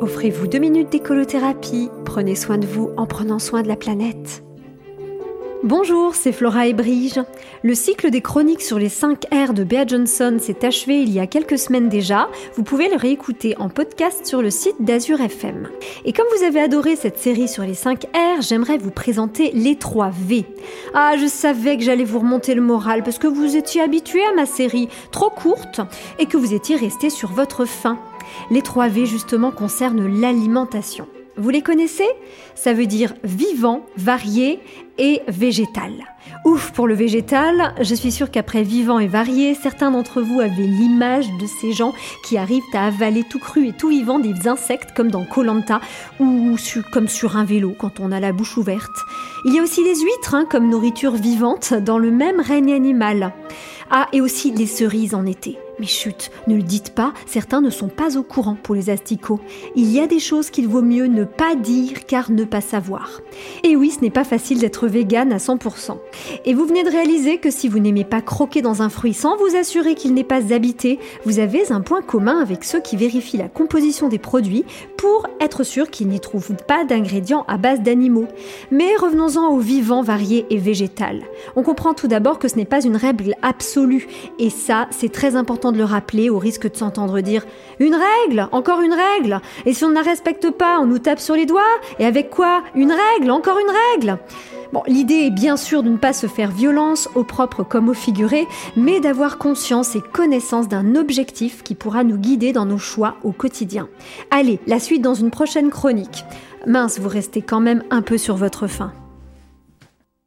Offrez-vous deux minutes d'écolothérapie. Prenez soin de vous en prenant soin de la planète. Bonjour, c'est Flora et Brige. Le cycle des chroniques sur les 5 R de Bea Johnson s'est achevé il y a quelques semaines déjà. Vous pouvez le réécouter en podcast sur le site d'Azur FM. Et comme vous avez adoré cette série sur les 5 R, j'aimerais vous présenter les 3 V. Ah, je savais que j'allais vous remonter le moral parce que vous étiez habitué à ma série trop courte et que vous étiez resté sur votre faim. Les 3 V justement concernent l'alimentation. Vous les connaissez? Ça veut dire vivant, varié et végétal. Ouf pour le végétal, je suis sûre qu'après vivant et varié, certains d'entre vous avaient l'image de ces gens qui arrivent à avaler tout cru et tout vivant des insectes comme dans Colanta ou comme sur un vélo quand on a la bouche ouverte. Il y a aussi les huîtres hein, comme nourriture vivante dans le même règne animal. Ah, et aussi les cerises en été. Mais chut, ne le dites pas, certains ne sont pas au courant pour les asticots. Il y a des choses qu'il vaut mieux ne pas dire car ne pas savoir. Et oui, ce n'est pas facile d'être vegan à 100%. Et vous venez de réaliser que si vous n'aimez pas croquer dans un fruit sans vous assurer qu'il n'est pas habité, vous avez un point commun avec ceux qui vérifient la composition des produits pour être sûr qu'ils n'y trouvent pas d'ingrédients à base d'animaux. Mais revenons-en au vivant, varié et végétal. On comprend tout d'abord que ce n'est pas une règle absolue et ça, c'est très important de le rappeler au risque de s'entendre dire Une règle Encore une règle Et si on ne la respecte pas, on nous tape sur les doigts? Et avec quoi? Une règle Encore une règle Bon, l'idée est bien sûr de ne pas se faire violence, au propre comme au figuré, mais d'avoir conscience et connaissance d'un objectif qui pourra nous guider dans nos choix au quotidien. Allez, la suite dans une prochaine chronique. Mince, vous restez quand même un peu sur votre faim.